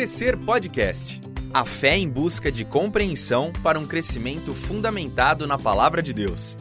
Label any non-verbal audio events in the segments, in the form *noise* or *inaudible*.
Crescer Podcast. A fé em busca de compreensão para um crescimento fundamentado na palavra de Deus.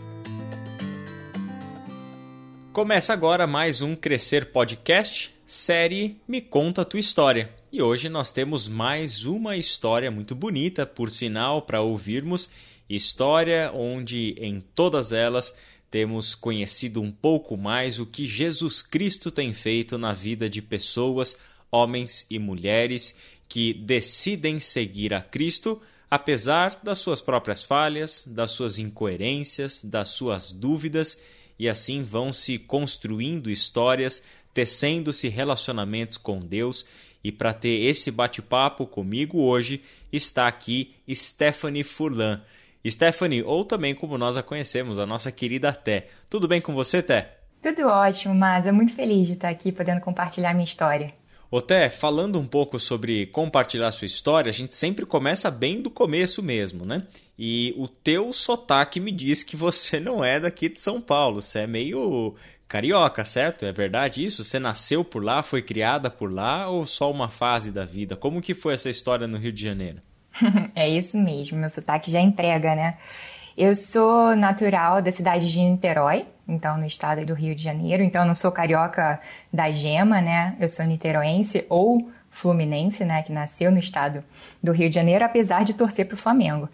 Começa agora mais um Crescer Podcast, série Me Conta a Tua História. E hoje nós temos mais uma história muito bonita, por sinal, para ouvirmos. História onde em todas elas temos conhecido um pouco mais o que Jesus Cristo tem feito na vida de pessoas, homens e mulheres que decidem seguir a Cristo, apesar das suas próprias falhas, das suas incoerências, das suas dúvidas, e assim vão se construindo histórias, tecendo-se relacionamentos com Deus. E para ter esse bate-papo comigo hoje está aqui Stephanie Furlan. Stephanie, ou também como nós a conhecemos, a nossa querida Té. Tudo bem com você, Té? Tudo ótimo, mas eu muito feliz de estar aqui podendo compartilhar minha história. Ô Té, falando um pouco sobre compartilhar sua história, a gente sempre começa bem do começo mesmo, né? E o teu sotaque me diz que você não é daqui de São Paulo, você é meio carioca, certo? É verdade isso? Você nasceu por lá, foi criada por lá ou só uma fase da vida? Como que foi essa história no Rio de Janeiro? *laughs* é isso mesmo, meu sotaque já entrega, né? Eu sou natural da cidade de Niterói, então no estado do Rio de Janeiro, então não sou carioca da gema, né? Eu sou niteroense ou fluminense, né, que nasceu no estado do Rio de Janeiro, apesar de torcer para o Flamengo.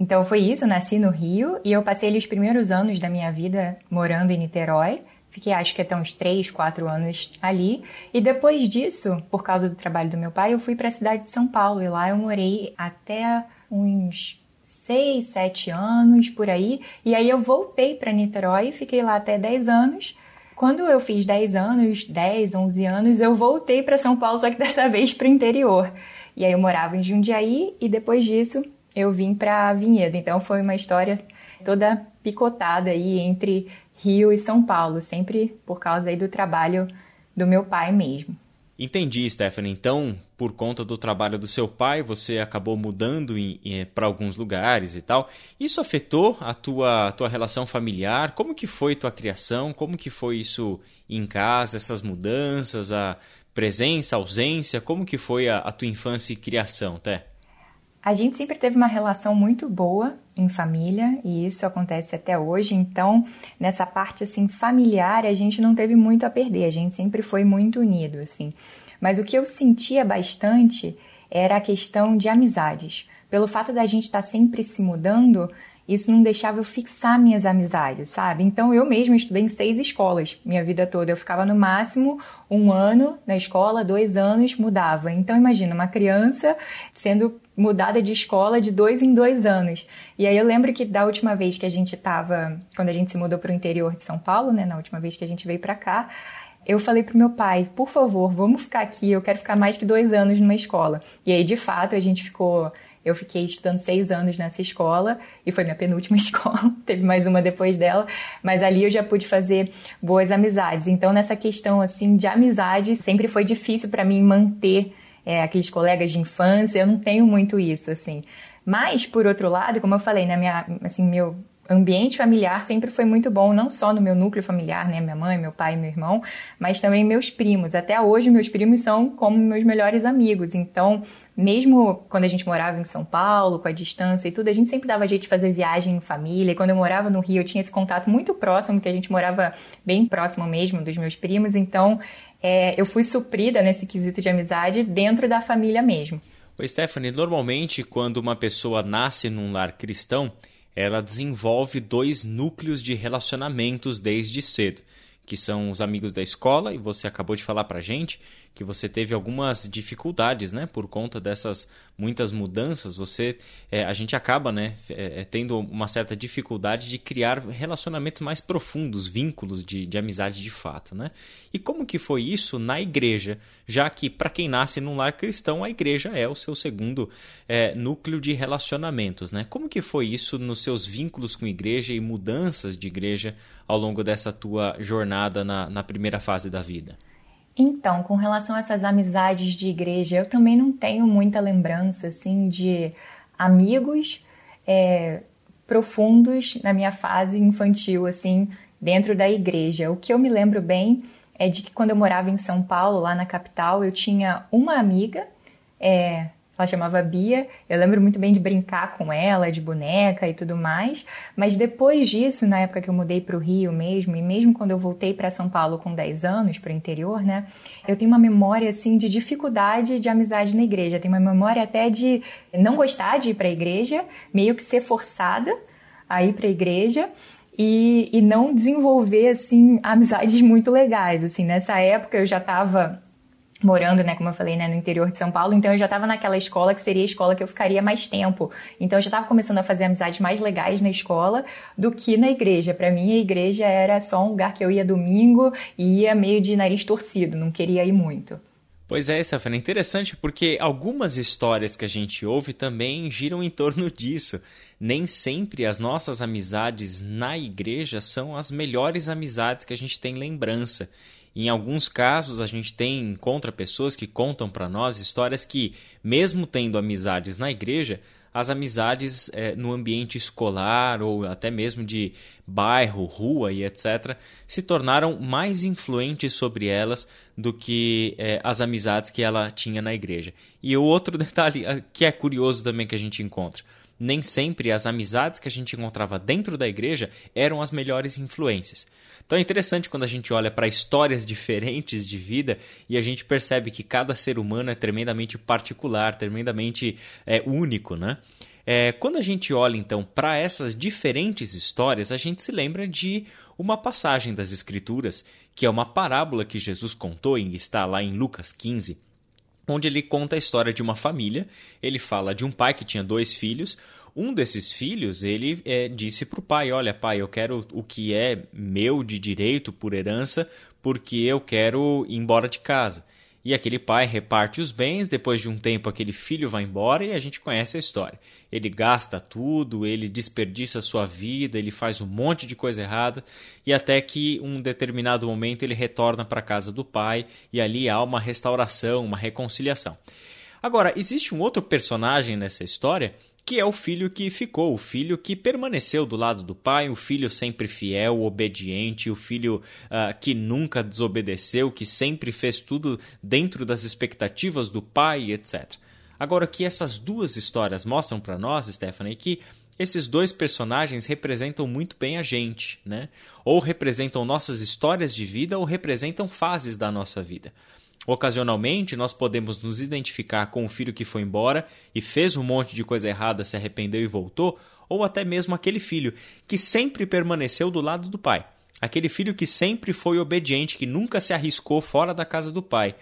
Então foi isso, nasci no Rio e eu passei ali os primeiros anos da minha vida morando em Niterói. Fiquei acho que até uns 3, 4 anos ali. E depois disso, por causa do trabalho do meu pai, eu fui para a cidade de São Paulo. E lá eu morei até uns 6, 7 anos por aí. E aí eu voltei para Niterói, fiquei lá até 10 anos. Quando eu fiz 10 anos, 10, 11 anos, eu voltei para São Paulo, só que *laughs* dessa vez para o interior. E aí eu morava em Jundiaí e depois disso eu vim para Vinhedo. Então foi uma história toda picotada aí entre Rio e São Paulo, sempre por causa aí do trabalho do meu pai mesmo. Entendi, Stephanie. Então, por conta do trabalho do seu pai, você acabou mudando para alguns lugares e tal. Isso afetou a tua, tua relação familiar? Como que foi tua criação? Como que foi isso em casa, essas mudanças, a presença, a ausência? Como que foi a, a tua infância e criação, Té? A gente sempre teve uma relação muito boa em família e isso acontece até hoje. Então, nessa parte assim familiar, a gente não teve muito a perder. A gente sempre foi muito unido, assim. Mas o que eu sentia bastante era a questão de amizades. Pelo fato da gente estar tá sempre se mudando, isso não deixava eu fixar minhas amizades, sabe? Então eu mesma estudei em seis escolas minha vida toda. Eu ficava no máximo um ano na escola, dois anos, mudava. Então imagina uma criança sendo mudada de escola de dois em dois anos. E aí eu lembro que da última vez que a gente estava, quando a gente se mudou para o interior de São Paulo, né? Na última vez que a gente veio para cá, eu falei pro meu pai, por favor, vamos ficar aqui, eu quero ficar mais que dois anos numa escola. E aí, de fato, a gente ficou eu fiquei estudando seis anos nessa escola e foi minha penúltima *laughs* escola, teve mais uma depois dela, mas ali eu já pude fazer boas amizades. Então, nessa questão assim de amizade, sempre foi difícil para mim manter é, aqueles colegas de infância. Eu não tenho muito isso assim. Mas por outro lado, como eu falei, na minha assim meu ambiente familiar sempre foi muito bom, não só no meu núcleo familiar, né, minha mãe, meu pai, meu irmão, mas também meus primos. Até hoje meus primos são como meus melhores amigos. Então, mesmo quando a gente morava em São Paulo, com a distância e tudo, a gente sempre dava jeito de fazer viagem em família. E quando eu morava no Rio, eu tinha esse contato muito próximo, que a gente morava bem próximo mesmo dos meus primos. Então, é, eu fui suprida nesse quesito de amizade dentro da família mesmo. Oi, Stephanie, normalmente quando uma pessoa nasce num lar cristão, ela desenvolve dois núcleos de relacionamentos desde cedo, que são os amigos da escola, e você acabou de falar para gente que você teve algumas dificuldades, né, por conta dessas muitas mudanças. Você, é, a gente acaba, né, é, tendo uma certa dificuldade de criar relacionamentos mais profundos, vínculos de, de amizade de fato, né? E como que foi isso na igreja, já que para quem nasce num lar cristão, a igreja é o seu segundo é, núcleo de relacionamentos, né? Como que foi isso nos seus vínculos com a igreja e mudanças de igreja ao longo dessa tua jornada na, na primeira fase da vida? Então, com relação a essas amizades de igreja, eu também não tenho muita lembrança assim de amigos é, profundos na minha fase infantil, assim, dentro da igreja. O que eu me lembro bem é de que quando eu morava em São Paulo, lá na capital, eu tinha uma amiga É, ela chamava Bia. Eu lembro muito bem de brincar com ela, de boneca e tudo mais. Mas depois disso, na época que eu mudei para o Rio mesmo, e mesmo quando eu voltei para São Paulo com 10 anos, para o interior, né? Eu tenho uma memória assim de dificuldade de amizade na igreja. tenho uma memória até de não gostar de ir para a igreja, meio que ser forçada a ir para a igreja. E, e não desenvolver assim amizades muito legais assim nessa época eu já estava morando, né, como eu falei, né, no interior de São Paulo, então eu já estava naquela escola que seria a escola que eu ficaria mais tempo. Então eu já estava começando a fazer amizades mais legais na escola do que na igreja. Para mim a igreja era só um lugar que eu ia domingo e ia meio de nariz torcido, não queria ir muito. Pois é, Stephanie, interessante porque algumas histórias que a gente ouve também giram em torno *laughs* disso. Nem sempre as nossas amizades na igreja são as melhores amizades que a gente tem lembrança. Em alguns casos, a gente tem encontra pessoas que contam para nós histórias que, mesmo tendo amizades na igreja, as amizades é, no ambiente escolar ou até mesmo de bairro, rua e etc., se tornaram mais influentes sobre elas do que é, as amizades que ela tinha na igreja. E o outro *laughs* detalhe que é curioso também que a gente encontra nem sempre as amizades que a gente encontrava dentro da igreja eram as melhores influências. Então é interessante quando a gente olha para histórias diferentes de vida e a gente percebe que cada ser humano é tremendamente particular, tremendamente é, único, né? É, quando a gente olha então para essas diferentes histórias, a gente se lembra de uma passagem das Escrituras, que é uma parábola que Jesus contou e está lá em Lucas 15, onde ele conta a história de uma família. Ele fala de um pai que tinha dois filhos. Um desses filhos, ele é, disse para o pai: Olha, pai, eu quero o que é meu de direito por herança, porque eu quero ir embora de casa. E aquele pai reparte os bens, depois de um tempo aquele filho vai embora e a gente conhece a história. Ele gasta tudo, ele desperdiça a sua vida, ele faz um monte de coisa errada e até que um determinado momento ele retorna para a casa do pai e ali há uma restauração, uma reconciliação. Agora, existe um outro personagem nessa história que é o filho que ficou, o filho que permaneceu do lado do pai, o filho sempre fiel, obediente, o filho uh, que nunca desobedeceu, que sempre fez tudo dentro das expectativas do pai, etc. Agora, o que essas duas histórias mostram para nós, Stephanie, é que esses dois personagens representam muito bem a gente, né? Ou representam nossas histórias de vida ou representam fases da nossa vida. Ocasionalmente, nós podemos nos identificar com o filho que foi embora e fez um monte de coisa errada, se arrependeu e voltou, ou até mesmo aquele filho que sempre permaneceu do lado do pai. Aquele filho que sempre foi obediente, que nunca se arriscou fora da casa do pai.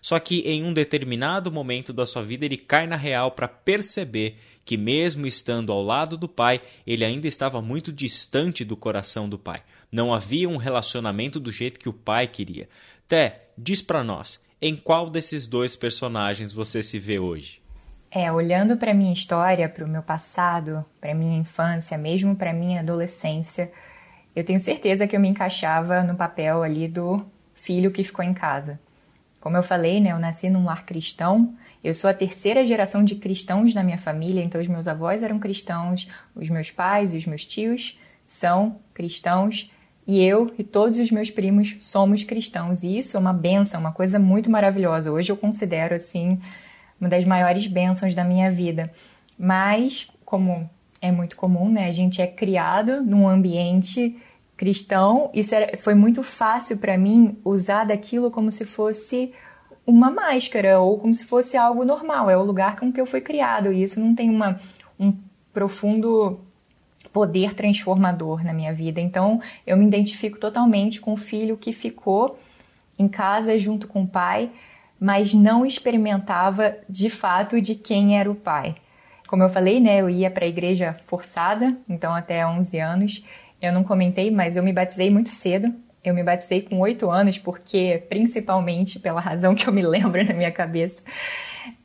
Só que em um determinado momento da sua vida ele cai na real para perceber que, mesmo estando ao lado do pai, ele ainda estava muito distante do coração do pai. Não havia um relacionamento do jeito que o pai queria. Té, diz para nós, em qual desses dois personagens você se vê hoje? É, olhando para minha história, para o meu passado, para minha infância, mesmo para minha adolescência, eu tenho certeza que eu me encaixava no papel ali do filho que ficou em casa. Como eu falei, né, eu nasci num lar cristão. Eu sou a terceira geração de cristãos na minha família, então os meus avós eram cristãos, os meus pais e os meus tios são cristãos. E eu e todos os meus primos somos cristãos. E isso é uma benção, uma coisa muito maravilhosa. Hoje eu considero, assim, uma das maiores bênçãos da minha vida. Mas, como é muito comum, né? A gente é criado num ambiente cristão. Isso era, foi muito fácil para mim usar daquilo como se fosse uma máscara ou como se fosse algo normal. É o lugar com que eu fui criado. E isso não tem uma, um profundo poder transformador na minha vida. Então, eu me identifico totalmente com o filho que ficou em casa junto com o pai, mas não experimentava de fato de quem era o pai. Como eu falei, né, eu ia para a igreja forçada, então até 11 anos. Eu não comentei, mas eu me batizei muito cedo. Eu me batizei com oito anos, porque, principalmente pela razão que eu me *laughs* lembro na minha cabeça,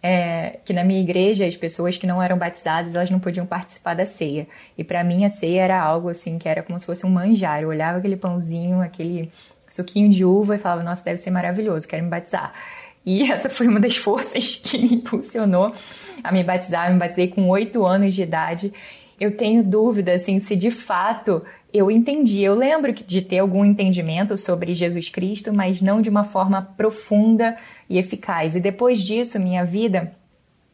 é, que na minha igreja as pessoas que não eram batizadas elas não podiam participar da ceia. E para mim a ceia era algo assim que era como se fosse um manjar. Eu olhava aquele pãozinho, aquele suquinho de uva e falava: Nossa, deve ser maravilhoso, quero me batizar. E *laughs* essa foi uma das forças que me impulsionou a me batizar. Eu me batizei com oito anos de idade. Eu tenho dúvida assim se de fato eu entendi. Eu lembro de ter algum entendimento sobre Jesus Cristo, mas não de uma forma profunda e eficaz. E depois disso, minha vida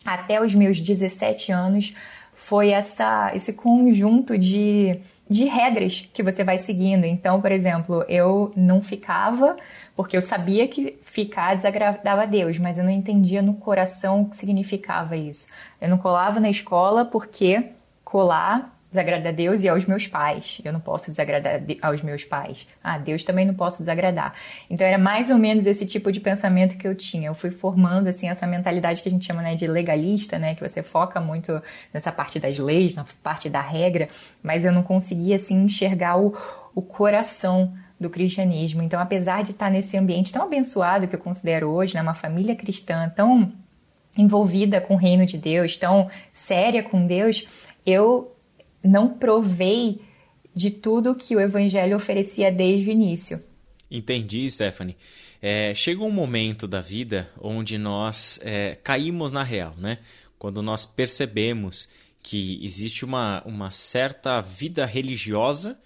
até os meus 17 anos foi essa, esse conjunto de, de regras que você vai seguindo. Então, por exemplo, eu não ficava, porque eu sabia que ficar desagradava a Deus, mas eu não entendia no coração o que significava isso. Eu não colava na escola porque colar desagradar a Deus e aos meus pais. Eu não posso desagradar aos meus pais. Ah, Deus também não posso desagradar. Então era mais ou menos esse tipo de pensamento que eu tinha. Eu fui formando assim essa mentalidade que a gente chama né, de legalista, né, que você foca muito nessa parte das leis, na parte da regra, mas eu não conseguia assim enxergar o, o coração do cristianismo. Então, apesar de estar nesse ambiente tão abençoado que eu considero hoje, né, uma família cristã tão envolvida com o reino de Deus, tão séria com Deus, eu não provei de tudo que o evangelho oferecia desde o início. Entendi, Stephanie. É, chega um momento da vida onde nós é, caímos na real, né? Quando nós percebemos que existe uma, uma certa vida religiosa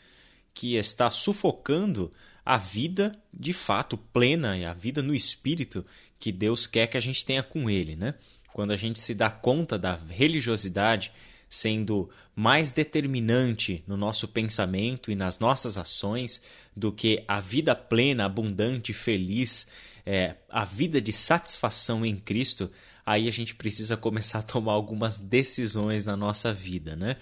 que está sufocando a vida de fato plena e a vida no espírito que Deus quer que a gente tenha com Ele, né? Quando a gente se dá conta da religiosidade sendo mais determinante no nosso pensamento e nas nossas ações do que a vida plena, abundante, feliz, é, a vida de satisfação em Cristo, aí a gente precisa começar a tomar algumas decisões na nossa vida, né?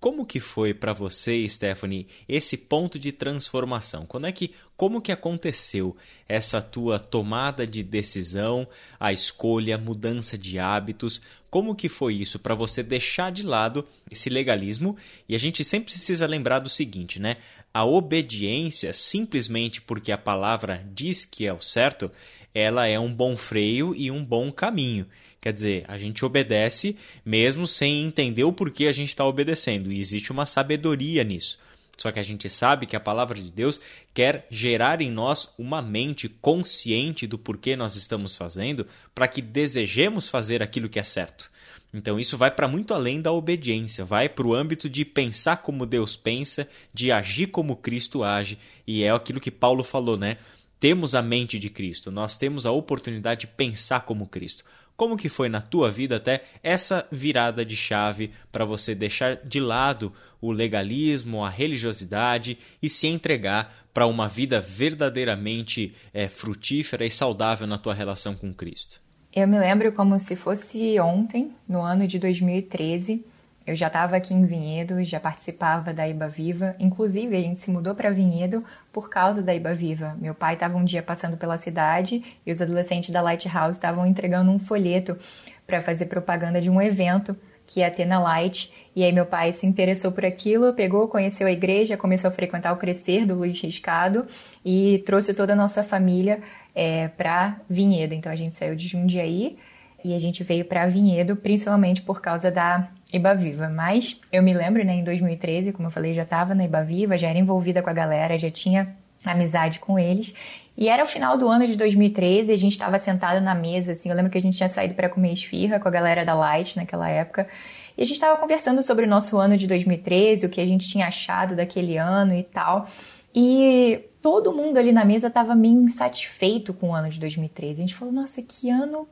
Como que foi para você, Stephanie, esse ponto de transformação? Quando é que, como que aconteceu essa tua tomada de decisão, a escolha, a mudança de hábitos? Como que foi isso para você deixar de lado esse legalismo? E a gente sempre precisa lembrar do seguinte, né? A obediência, simplesmente porque a palavra diz que é o certo, ela é um bom freio e um bom caminho. Quer dizer, a gente obedece mesmo sem entender o porquê a gente está obedecendo. E existe uma sabedoria nisso. Só que a gente sabe que a palavra de Deus quer gerar em nós uma mente consciente do porquê nós estamos fazendo, para que desejemos fazer aquilo que é certo. Então isso vai para muito além da obediência, vai para o âmbito de pensar como Deus pensa, de agir como Cristo age, e é aquilo que Paulo falou, né? Temos a mente de Cristo, nós temos a oportunidade de pensar como Cristo. Como que foi na tua vida até essa virada de chave para você deixar de lado o legalismo, a religiosidade e se entregar para uma vida verdadeiramente é, frutífera e saudável na tua relação com Cristo? Eu me lembro como se fosse ontem, no ano de 2013. Eu já estava aqui em Vinhedo, já participava da Iba Viva. Inclusive, a gente se mudou para Vinhedo por causa da Iba Viva. Meu pai estava um dia passando pela cidade e os adolescentes da Lighthouse estavam entregando um folheto para fazer propaganda de um evento que ia ter na Light. E aí meu pai se interessou por aquilo, pegou, conheceu a igreja, começou a frequentar o Crescer do Luiz Riscado e trouxe toda a nossa família é, para Vinhedo. Então a gente saiu de Jundiaí e a gente veio para Vinhedo, principalmente por causa da Ibaviva. Mas eu me lembro, né, em 2013, como eu falei, já estava na Ibaviva, já era envolvida com a galera, já tinha amizade com eles. E era o final do ano de 2013, a gente estava sentado na mesa, assim, eu lembro que a gente tinha saído para comer esfirra com a galera da Light naquela época. E a gente estava conversando sobre o nosso ano de 2013, o que a gente tinha achado daquele ano e tal. E todo mundo ali na mesa estava meio insatisfeito com o ano de 2013. A gente falou, nossa, que ano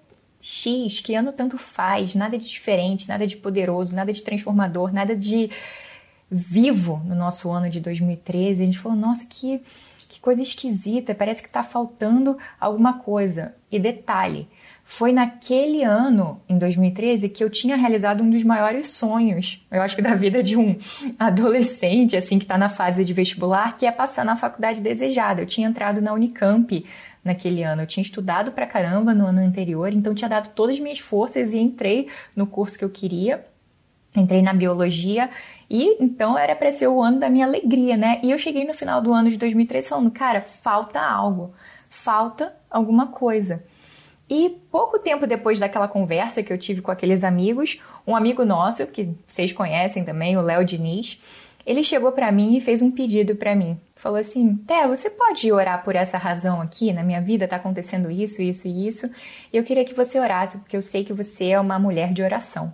X, que ano tanto faz, nada de diferente, nada de poderoso, nada de transformador, nada de vivo no nosso ano de 2013. A gente falou, nossa, que, que coisa esquisita, parece que está faltando alguma coisa. E detalhe, foi naquele ano, em 2013, que eu tinha realizado um dos maiores sonhos, eu acho que da vida de um *laughs* adolescente, assim, que está na fase de vestibular, que é passar na faculdade desejada. Eu tinha entrado na Unicamp naquele ano. Eu tinha estudado pra caramba no ano anterior, então tinha dado todas as minhas forças e entrei no curso que eu queria. Entrei na biologia e então era para ser o ano da minha alegria, né? E eu cheguei no final do ano de 2013 falando, cara, falta algo, falta alguma coisa. E pouco tempo depois daquela conversa que eu tive com aqueles amigos, um amigo nosso, que vocês conhecem também, o Léo Diniz, ele chegou para mim e fez um pedido para mim. Falou assim: Té, você pode orar por essa razão aqui? Na minha vida tá acontecendo isso, isso e isso. E eu queria que você orasse, porque eu sei que você é uma mulher de oração.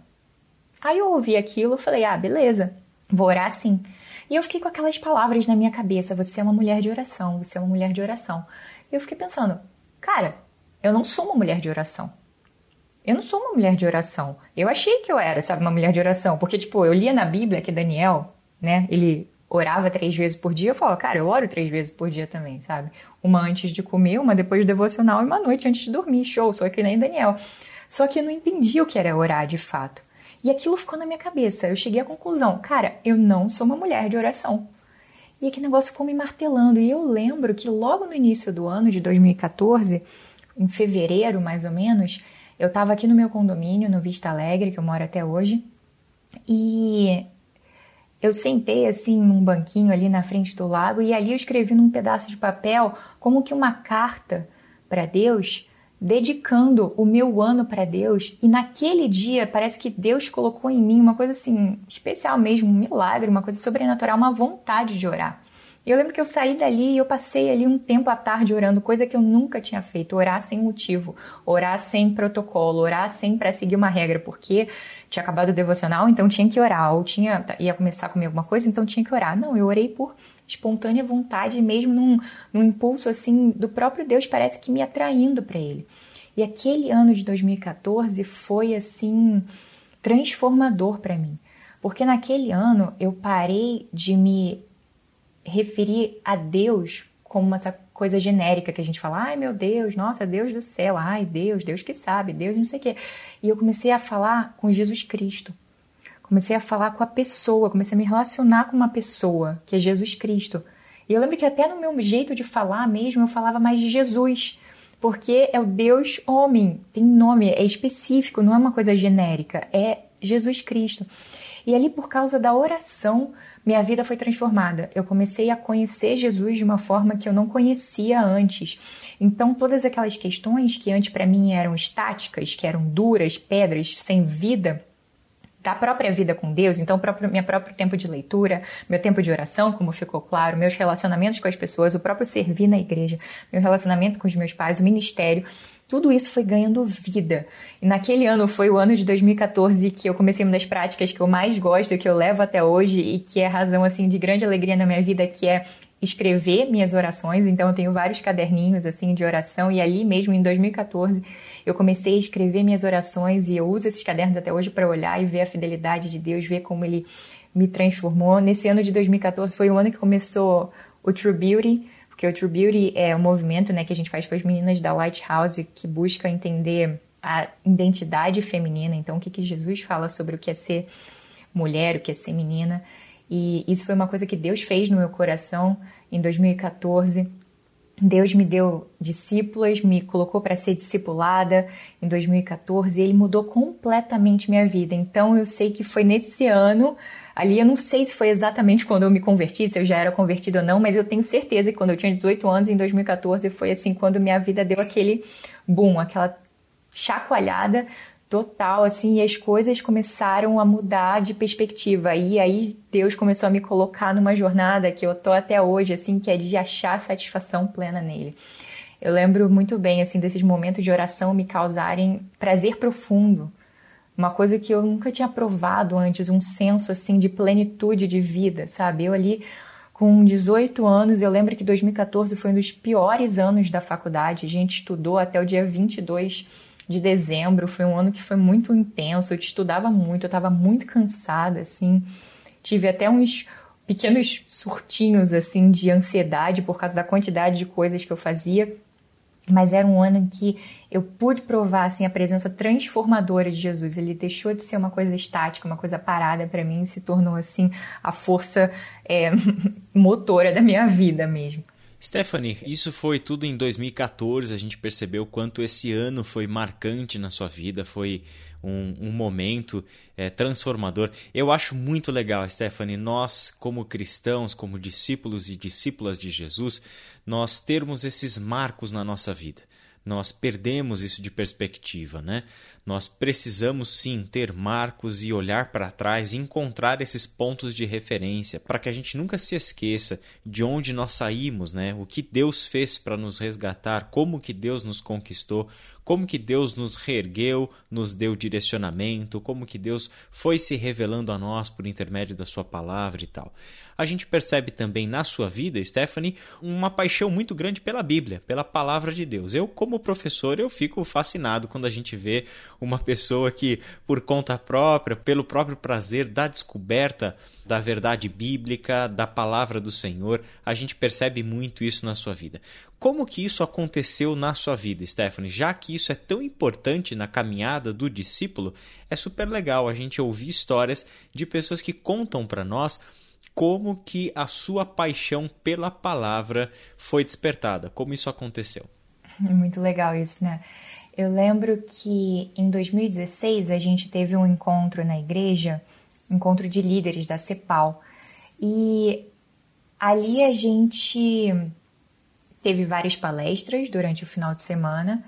Aí eu ouvi aquilo e falei: ah, beleza, vou orar sim. E eu fiquei com aquelas palavras na minha cabeça: você é uma mulher de oração, você é uma mulher de oração. E eu fiquei pensando: cara, eu não sou uma mulher de oração. eu não sou uma mulher de oração. Eu achei que eu era, sabe, uma mulher de oração. Porque, tipo, eu lia na Bíblia que Daniel, né, ele orava três vezes por dia. Eu falo, cara, eu oro três vezes por dia também, sabe? Uma antes de comer, uma depois do devocional e uma noite antes de dormir. Show, sou que nem Daniel. Só que eu não entendi o que era orar de fato. E aquilo ficou na minha cabeça. Eu cheguei à conclusão, cara, eu não sou uma mulher de oração. E aquele negócio ficou me martelando. E eu lembro que logo no início do ano de 2014, em fevereiro mais ou menos, eu estava aqui no meu condomínio, no Vista Alegre, que eu moro até hoje, e eu sentei assim num banquinho ali na frente do lago e ali eu escrevi num pedaço de papel como que uma carta para Deus, dedicando o meu ano para Deus. E naquele dia parece que Deus colocou em mim uma coisa assim especial mesmo, um milagre, uma coisa sobrenatural, uma vontade de orar. Eu lembro que eu saí dali e eu passei ali um tempo à tarde orando, coisa que eu nunca tinha feito, orar sem motivo, orar sem protocolo, orar sem para seguir uma regra, porque tinha acabado o devocional, então tinha que orar, ou tinha ia começar a comer alguma coisa, então tinha que orar. Não, eu orei por espontânea vontade, mesmo num, num impulso assim do próprio Deus, parece que me atraindo para ele. E aquele ano de 2014 foi assim transformador para mim, porque naquele ano eu parei de me referir a Deus como uma coisa genérica que a gente fala, ai meu Deus, nossa, Deus do céu, ai Deus, Deus que sabe, Deus não sei o quê. E eu comecei a falar com Jesus Cristo. Comecei a falar com a pessoa, comecei a me relacionar com uma pessoa, que é Jesus Cristo. E eu lembro que até no meu jeito de falar mesmo, eu falava mais de Jesus, porque é o Deus homem, tem nome, é específico, não é uma coisa genérica, é Jesus Cristo. E ali, por causa da oração, minha vida foi transformada. Eu comecei a conhecer Jesus de uma forma que eu não conhecia antes. Então, todas aquelas questões que antes para mim eram estáticas, que eram duras, pedras, sem vida, da própria vida com Deus, então próprio, meu próprio tempo de leitura, meu tempo de oração, como ficou claro, meus relacionamentos com as pessoas, o próprio servir na igreja, meu relacionamento com os meus pais, o ministério, tudo isso foi ganhando vida. E naquele ano foi o ano de 2014 que eu comecei uma das práticas que eu mais gosto, que eu levo até hoje e que é razão assim de grande alegria na minha vida, que é escrever minhas orações. Então eu tenho vários caderninhos assim de oração e ali mesmo em 2014 eu comecei a escrever minhas orações e eu uso esses cadernos até hoje para olhar e ver a fidelidade de Deus, ver como ele me transformou. Nesse ano de 2014 foi o ano que começou o True Beauty, porque o True Beauty é um movimento né, que a gente faz com as meninas da Lighthouse que busca entender a identidade feminina. Então, o que, que Jesus fala sobre o que é ser mulher, o que é ser menina. E isso foi uma coisa que Deus fez no meu coração em 2014. Deus me deu discípulas, me colocou para ser discipulada em 2014 e ele mudou completamente minha vida. Então eu sei que foi nesse ano Ali eu não sei se foi exatamente quando eu me converti, se eu já era convertida ou não, mas eu tenho certeza que quando eu tinha 18 anos, em 2014, foi assim quando minha vida deu aquele boom, aquela chacoalhada total, assim, e as coisas começaram a mudar de perspectiva. E aí Deus começou a me colocar numa jornada que eu tô até hoje, assim, que é de achar satisfação plena nele. Eu lembro muito bem, assim, desses momentos de oração me causarem prazer profundo uma coisa que eu nunca tinha provado antes, um senso assim de plenitude de vida, sabe? Eu ali com 18 anos, eu lembro que 2014 foi um dos piores anos da faculdade. A gente estudou até o dia 22 de dezembro, foi um ano que foi muito intenso, eu estudava muito, eu estava muito cansada, assim. Tive até uns pequenos surtinhos assim de ansiedade por causa da quantidade de coisas que eu fazia mas era um ano em que eu pude provar assim a presença transformadora de Jesus. Ele deixou de ser uma coisa estática, uma coisa parada para mim, e se tornou assim a força é, *laughs* motora da minha vida mesmo. Stephanie, isso foi tudo em 2014. A gente percebeu quanto esse ano foi marcante na sua vida, foi um, um momento é, transformador. Eu acho muito legal, Stephanie, nós, como cristãos, como discípulos e discípulas de Jesus, nós termos esses marcos na nossa vida nós perdemos isso de perspectiva, né? Nós precisamos sim ter marcos e olhar para trás e encontrar esses pontos de referência para que a gente nunca se esqueça de onde nós saímos, né? O que Deus fez para nos resgatar, como que Deus nos conquistou, como que Deus nos reergueu, nos deu direcionamento, como que Deus foi se revelando a nós por intermédio da sua palavra e tal. A gente percebe também na sua vida, Stephanie, uma paixão muito grande pela Bíblia, pela palavra de Deus. Eu, como professor, eu fico fascinado quando a gente vê uma pessoa que, por conta própria, pelo próprio prazer da descoberta da verdade bíblica, da palavra do Senhor, a gente percebe muito isso na sua vida. Como que isso aconteceu na sua vida, Stephanie? Já que isso é tão importante na caminhada do discípulo, é super legal a gente ouvir histórias de pessoas que contam para nós como que a sua paixão pela palavra foi despertada, como isso aconteceu. Muito legal isso, né? Eu lembro que em 2016 a gente teve um encontro na igreja, encontro de líderes da CEPAL, e ali a gente teve várias palestras durante o final de semana.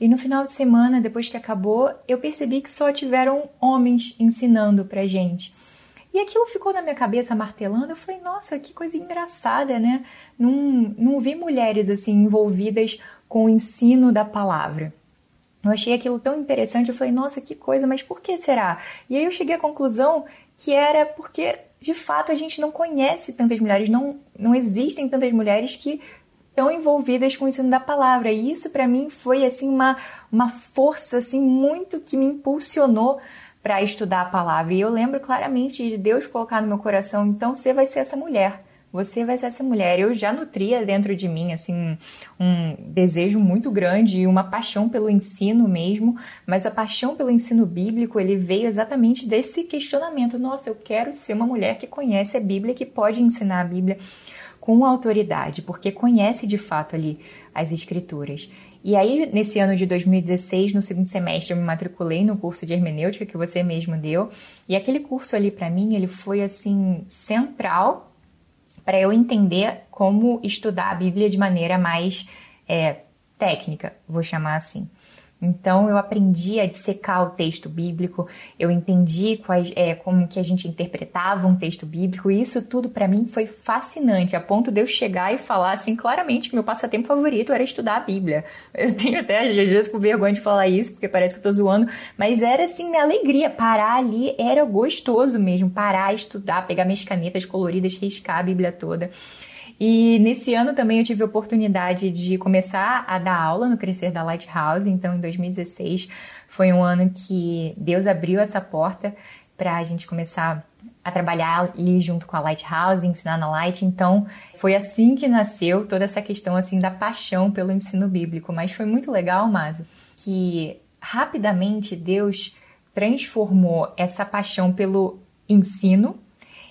E no final de semana, depois que acabou, eu percebi que só tiveram homens ensinando pra gente. E aquilo ficou na minha cabeça martelando. Eu falei, nossa, que coisa engraçada, né? Não, não vi mulheres assim envolvidas com o ensino da palavra. Eu achei aquilo tão interessante. Eu falei, nossa, que coisa, mas por que será? E aí eu cheguei à conclusão que era porque, de fato, a gente não conhece tantas mulheres, não, não existem tantas mulheres que estão envolvidas com o ensino da palavra. E isso para mim foi assim uma, uma força assim muito que me impulsionou para estudar a palavra. E eu lembro claramente de Deus colocar no meu coração, então você vai ser essa mulher. Você vai ser essa mulher. Eu já nutria dentro de mim assim um desejo muito grande e uma paixão pelo ensino mesmo, mas a paixão pelo ensino bíblico, ele veio exatamente desse questionamento. Nossa, eu quero ser uma mulher que conhece a Bíblia, que pode ensinar a Bíblia com autoridade, porque conhece de fato ali as escrituras. E aí, nesse ano de 2016, no segundo semestre, eu me matriculei no curso de hermenêutica que você mesmo deu. E aquele curso ali, para mim, ele foi, assim, central para eu entender como estudar a Bíblia de maneira mais é, técnica, vou chamar assim. Então eu aprendi a dissecar o texto bíblico, eu entendi quais, é, como que a gente interpretava um texto bíblico, e isso tudo para mim foi fascinante, a ponto de eu chegar e falar assim claramente que meu passatempo favorito era estudar a Bíblia. Eu tenho até às vezes com vergonha de falar isso, porque parece que eu tô zoando, mas era assim minha alegria, parar ali era gostoso mesmo, parar, estudar, pegar minhas canetas coloridas, riscar a Bíblia toda. E nesse ano também eu tive a oportunidade de começar a dar aula no Crescer da Lighthouse. Então, em 2016 foi um ano que Deus abriu essa porta para a gente começar a trabalhar ali junto com a Lighthouse, ensinar na Light. Então, foi assim que nasceu toda essa questão assim da paixão pelo ensino bíblico. Mas foi muito legal, Masa, que rapidamente Deus transformou essa paixão pelo ensino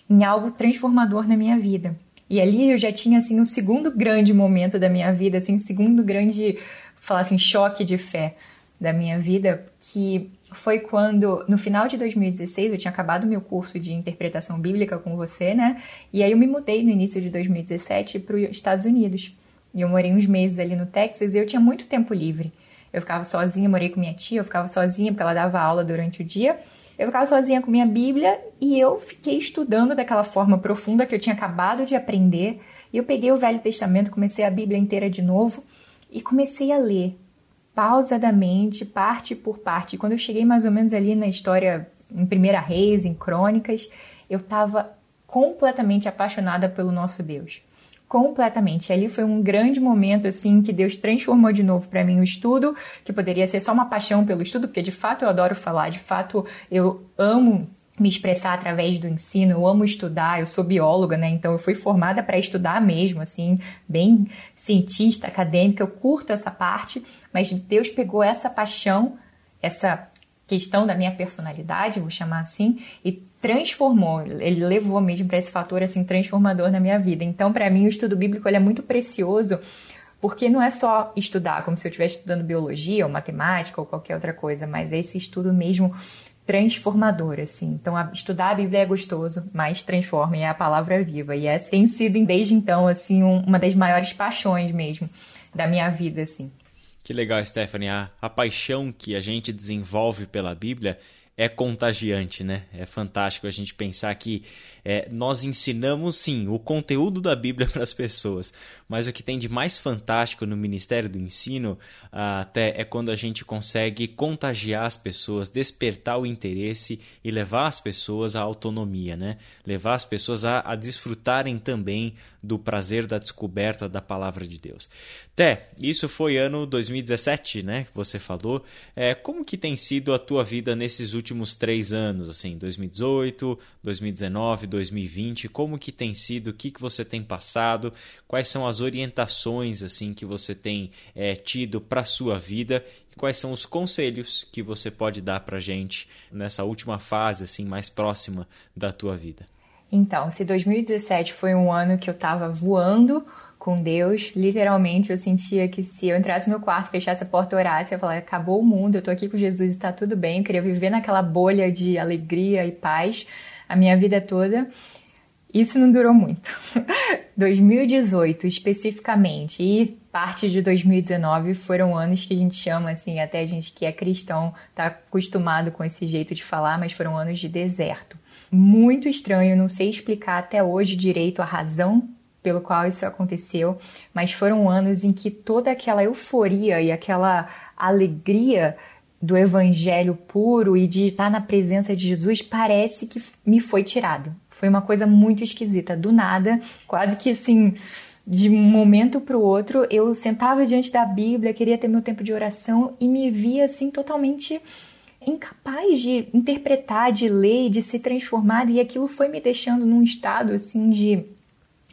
em algo transformador na minha vida. E ali eu já tinha assim um segundo grande momento da minha vida, assim, segundo grande, falar assim, choque de fé da minha vida, que foi quando, no final de 2016, eu tinha acabado meu curso de interpretação bíblica com você, né? E aí eu me mudei no início de 2017 para os Estados Unidos. E eu morei uns meses ali no Texas e eu tinha muito tempo livre. Eu ficava sozinha, morei com minha tia, eu ficava sozinha porque ela dava aula durante o dia. Eu ficava sozinha com minha Bíblia e eu fiquei estudando daquela forma profunda que eu tinha acabado de aprender. E eu peguei o Velho Testamento, comecei a Bíblia inteira de novo e comecei a ler pausadamente, parte por parte. Quando eu cheguei mais ou menos ali na história em Primeira Reis, em Crônicas, eu estava completamente apaixonada pelo nosso Deus completamente. Ali foi um grande momento assim que Deus transformou de novo para mim o estudo, que poderia ser só uma paixão pelo estudo, porque de fato eu adoro falar, de fato eu amo me expressar através do ensino, eu amo estudar, eu sou bióloga, né? Então eu fui formada para estudar mesmo, assim, bem cientista, acadêmica, eu curto essa parte, mas Deus pegou essa paixão, essa questão da minha personalidade, vou chamar assim, e transformou, ele levou mesmo para esse fator assim transformador na minha vida. Então, para mim, o estudo bíblico é muito precioso, porque não é só estudar como se eu estivesse estudando biologia ou matemática ou qualquer outra coisa, mas é esse estudo mesmo transformador, assim. Então, a, estudar a Bíblia é gostoso, mas transforma, e é a palavra viva. E essa tem sido, desde então, assim, um, uma das maiores paixões mesmo da minha vida, assim. Que legal, Stephanie. A, a paixão que a gente desenvolve pela Bíblia é contagiante, né? É fantástico a gente pensar que é, nós ensinamos, sim, o conteúdo da Bíblia *laughs* para as pessoas, mas o que tem de mais fantástico no Ministério do Ensino até é quando a gente consegue contagiar as pessoas, despertar o interesse e levar as pessoas à autonomia, né? Levar as pessoas a, a desfrutarem também do prazer da descoberta da palavra de Deus. Té, isso foi ano 2017, né? Que você falou. É, como que tem sido a tua vida nesses últimos três anos, assim, 2018, 2019, 2020? Como que tem sido? O que, que você tem passado? Quais são as orientações, assim, que você tem é, tido para a sua vida? E quais são os conselhos que você pode dar para gente nessa última fase, assim, mais próxima da tua vida? Então, se 2017 foi um ano que eu estava voando com Deus, literalmente eu sentia que se eu entrasse no meu quarto, fechasse a porta, orasse, eu falar, acabou o mundo, eu tô aqui com Jesus, está tudo bem, eu queria viver naquela bolha de alegria e paz a minha vida toda. Isso não durou muito. *laughs* 2018 especificamente e parte de 2019 foram anos que a gente chama assim, até a gente que é cristão tá acostumado com esse jeito de falar, mas foram anos de deserto muito estranho, não sei explicar até hoje direito a razão pelo qual isso aconteceu, mas foram anos em que toda aquela euforia e aquela alegria do evangelho puro e de estar na presença de Jesus parece que me foi tirado. Foi uma coisa muito esquisita, do nada, quase que assim, de um momento para o outro, eu sentava diante da Bíblia, queria ter meu tempo de oração e me via assim totalmente incapaz de interpretar, de ler, de se transformar, e aquilo foi me deixando num estado assim de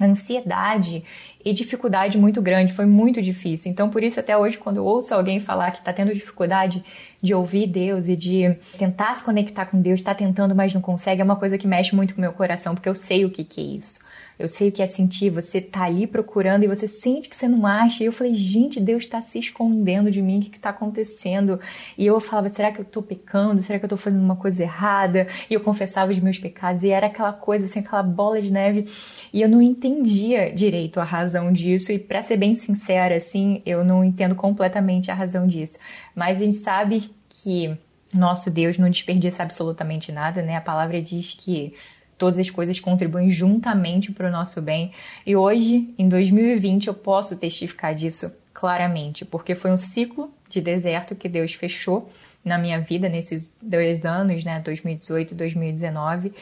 ansiedade e dificuldade muito grande, foi muito difícil. Então, por isso, até hoje, quando eu ouço alguém falar que está tendo dificuldade de ouvir Deus e de tentar se conectar com Deus, está tentando, mas não consegue, é uma coisa que mexe muito com o meu coração, porque eu sei o que, que é isso. Eu sei o que é sentir, você tá ali procurando e você sente que você não acha. E eu falei, gente, Deus está se escondendo de mim, o que está acontecendo? E eu falava, será que eu estou pecando? Será que eu estou fazendo uma coisa errada? E eu confessava os meus pecados e era aquela coisa, assim, aquela bola de neve. E eu não entendia direito a razão disso. E para ser bem sincera, assim, eu não entendo completamente a razão disso. Mas a gente sabe que nosso Deus não desperdiça absolutamente nada, né? A palavra diz que todas as coisas contribuem juntamente para o nosso bem. E hoje, em 2020, eu posso testificar disso claramente, porque foi um ciclo de deserto que Deus fechou na minha vida nesses dois anos, né, 2018 e 2019,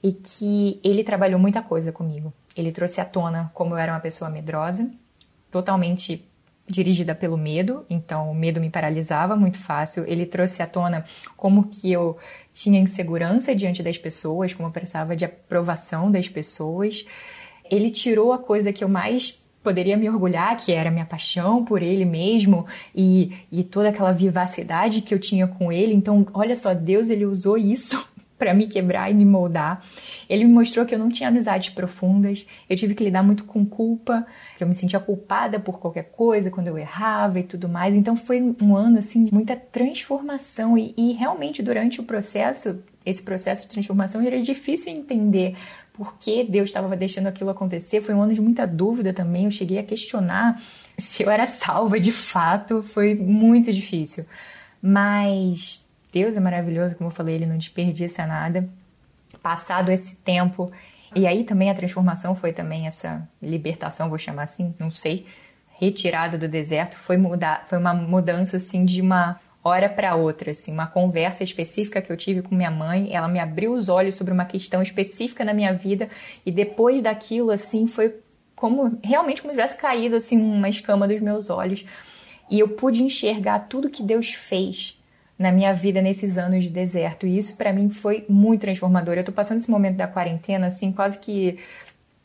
e que ele trabalhou muita coisa comigo. Ele trouxe à tona como eu era uma pessoa medrosa, totalmente dirigida pelo medo, então o medo me paralisava muito fácil. Ele trouxe à tona como que eu tinha insegurança diante das pessoas, como eu precisava de aprovação das pessoas. Ele tirou a coisa que eu mais poderia me orgulhar, que era minha paixão por ele mesmo e, e toda aquela vivacidade que eu tinha com ele. Então, olha só, Deus ele usou isso para me quebrar e me moldar. Ele me mostrou que eu não tinha amizades profundas, eu tive que lidar muito com culpa, que eu me sentia culpada por qualquer coisa quando eu errava e tudo mais. Então foi um ano assim de muita transformação e, e realmente durante o processo, esse processo de transformação era difícil entender por que Deus estava deixando aquilo acontecer. Foi um ano de muita dúvida também. Eu cheguei a questionar se eu era salva de fato. Foi muito difícil. Mas Deus é maravilhoso, como eu falei, ele não desperdiça nada. Passado esse tempo, e aí também a transformação foi também essa libertação, vou chamar assim, não sei, retirada do deserto, foi mudar, foi uma mudança assim de uma hora para outra, assim, uma conversa específica que eu tive com minha mãe, ela me abriu os olhos sobre uma questão específica na minha vida e depois daquilo assim foi como realmente como se tivesse caído assim uma escama dos meus olhos e eu pude enxergar tudo que Deus fez na minha vida nesses anos de deserto. E isso para mim foi muito transformador. Eu tô passando esse momento da quarentena assim, quase que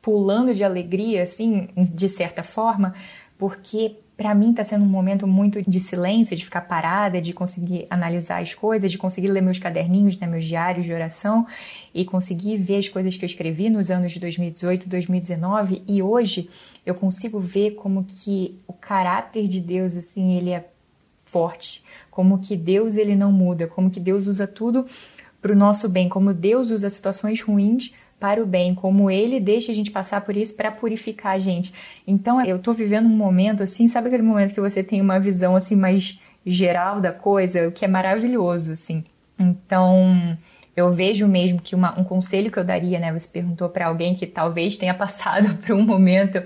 pulando de alegria assim, de certa forma, porque para mim está sendo um momento muito de silêncio, de ficar parada, de conseguir analisar as coisas, de conseguir ler meus caderninhos, né, meus diários de oração e conseguir ver as coisas que eu escrevi nos anos de 2018 e 2019 e hoje eu consigo ver como que o caráter de Deus assim, ele é forte, como que Deus ele não muda, como que Deus usa tudo para o nosso bem, como Deus usa situações ruins para o bem, como ele deixa a gente passar por isso para purificar a gente. Então eu tô vivendo um momento assim, sabe aquele momento que você tem uma visão assim mais geral da coisa, o que é maravilhoso assim. Então, eu vejo mesmo que uma, um conselho que eu daria, né? Você perguntou para alguém que talvez tenha *laughs* passado por um momento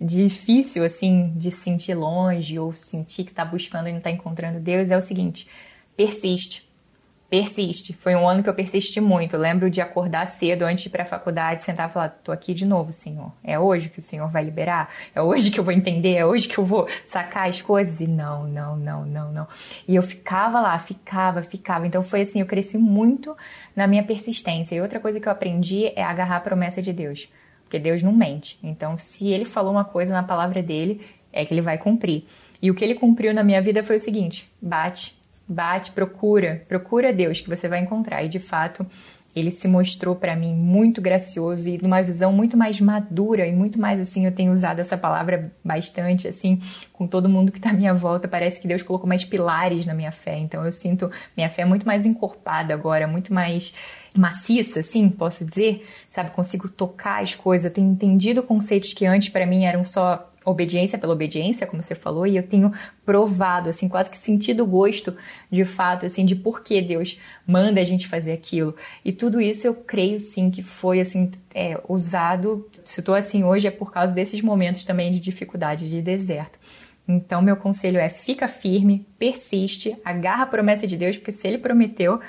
difícil, assim, de sentir longe ou sentir que está buscando e não está encontrando Deus, é o seguinte: persiste persiste. Foi um ano que eu persisti muito. Eu lembro de acordar cedo antes de ir para a faculdade, sentar e falar: tô aqui de novo, Senhor. É hoje que o Senhor vai liberar? É hoje que eu vou entender? É hoje que eu vou sacar as coisas? E não, não, não, não, não. E eu ficava lá, ficava, ficava. Então foi assim: eu cresci muito na minha persistência. E outra coisa que eu aprendi é agarrar a promessa de Deus. Porque Deus não mente. Então, se ele falou uma coisa na palavra dele, é que ele vai cumprir. E o que ele cumpriu na minha vida foi o seguinte: bate, bate, procura, procura Deus que você vai encontrar. E de fato, ele se mostrou para mim muito gracioso e numa visão muito mais madura e muito mais assim, eu tenho usado essa palavra bastante assim, com todo mundo que está à minha volta, parece que Deus colocou mais pilares na minha fé. Então eu sinto minha fé muito mais encorpada agora, muito mais maciça, assim, posso dizer, sabe, consigo tocar as coisas, tenho entendido conceitos que antes para mim eram só obediência pela obediência, como você falou, e eu tenho provado, assim, quase que sentido o gosto, de fato, assim, de por que Deus manda a gente fazer aquilo. E tudo isso eu creio, sim, que foi, assim, é, usado, se estou assim hoje é por causa desses momentos também de dificuldade, de deserto. Então, meu conselho é fica firme, persiste, agarra a promessa de Deus, porque se ele prometeu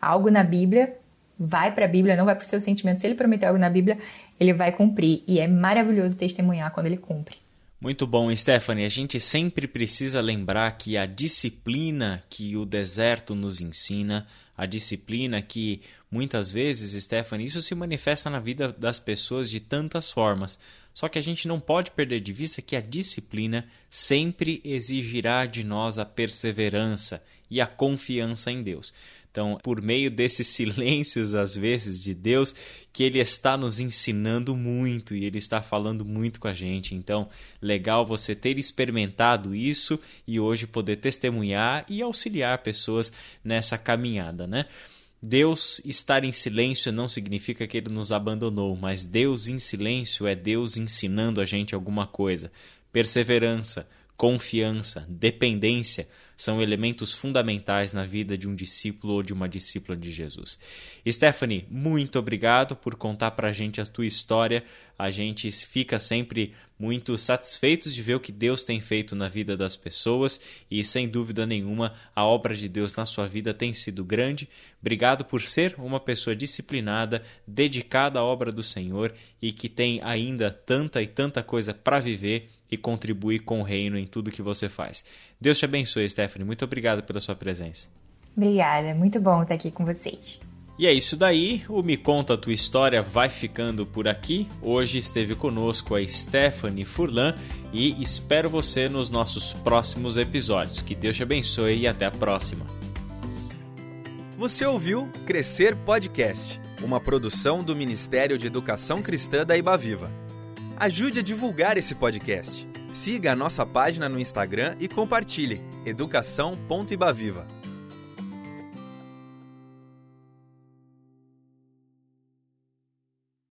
algo na Bíblia, vai para a Bíblia, não vai para o seu sentimento. Se ele prometeu algo na Bíblia, ele vai cumprir. E é maravilhoso testemunhar quando ele cumpre. Muito bom, Stephanie. A gente sempre precisa lembrar que a disciplina que o deserto nos ensina, a disciplina que muitas vezes, Stephanie, isso se manifesta na vida das pessoas de tantas formas. Só que a gente não pode perder de vista que a disciplina sempre exigirá de nós a perseverança e a confiança em Deus. Então, por meio desses silêncios, às vezes, de Deus, que Ele está nos ensinando muito e Ele está falando muito com a gente. Então, legal você ter experimentado isso e hoje poder testemunhar e auxiliar pessoas nessa caminhada, né? Deus estar em silêncio não significa que ele nos abandonou, mas Deus em silêncio é Deus ensinando a gente alguma coisa. Perseverança, confiança, dependência são elementos fundamentais na vida de um discípulo ou de uma discípula de Jesus. Stephanie, muito obrigado por contar para a gente a tua história. A gente fica sempre muito satisfeitos de ver o que Deus tem feito na vida das pessoas e, sem dúvida nenhuma, a obra de Deus na sua vida tem sido grande. Obrigado por ser uma pessoa disciplinada, dedicada à obra do Senhor e que tem ainda tanta e tanta coisa para viver e contribuir com o reino em tudo que você faz. Deus te abençoe, Stephanie. Muito obrigado pela sua presença. Obrigada, muito bom estar aqui com vocês. E é isso daí, o Me Conta a Tua História vai ficando por aqui. Hoje esteve conosco a Stephanie Furlan e espero você nos nossos próximos episódios. Que Deus te abençoe e até a próxima. Você ouviu Crescer Podcast, uma produção do Ministério de Educação Cristã da Ibaviva. Ajude a divulgar esse podcast. Siga a nossa página no Instagram e compartilhe educação.ibaviva.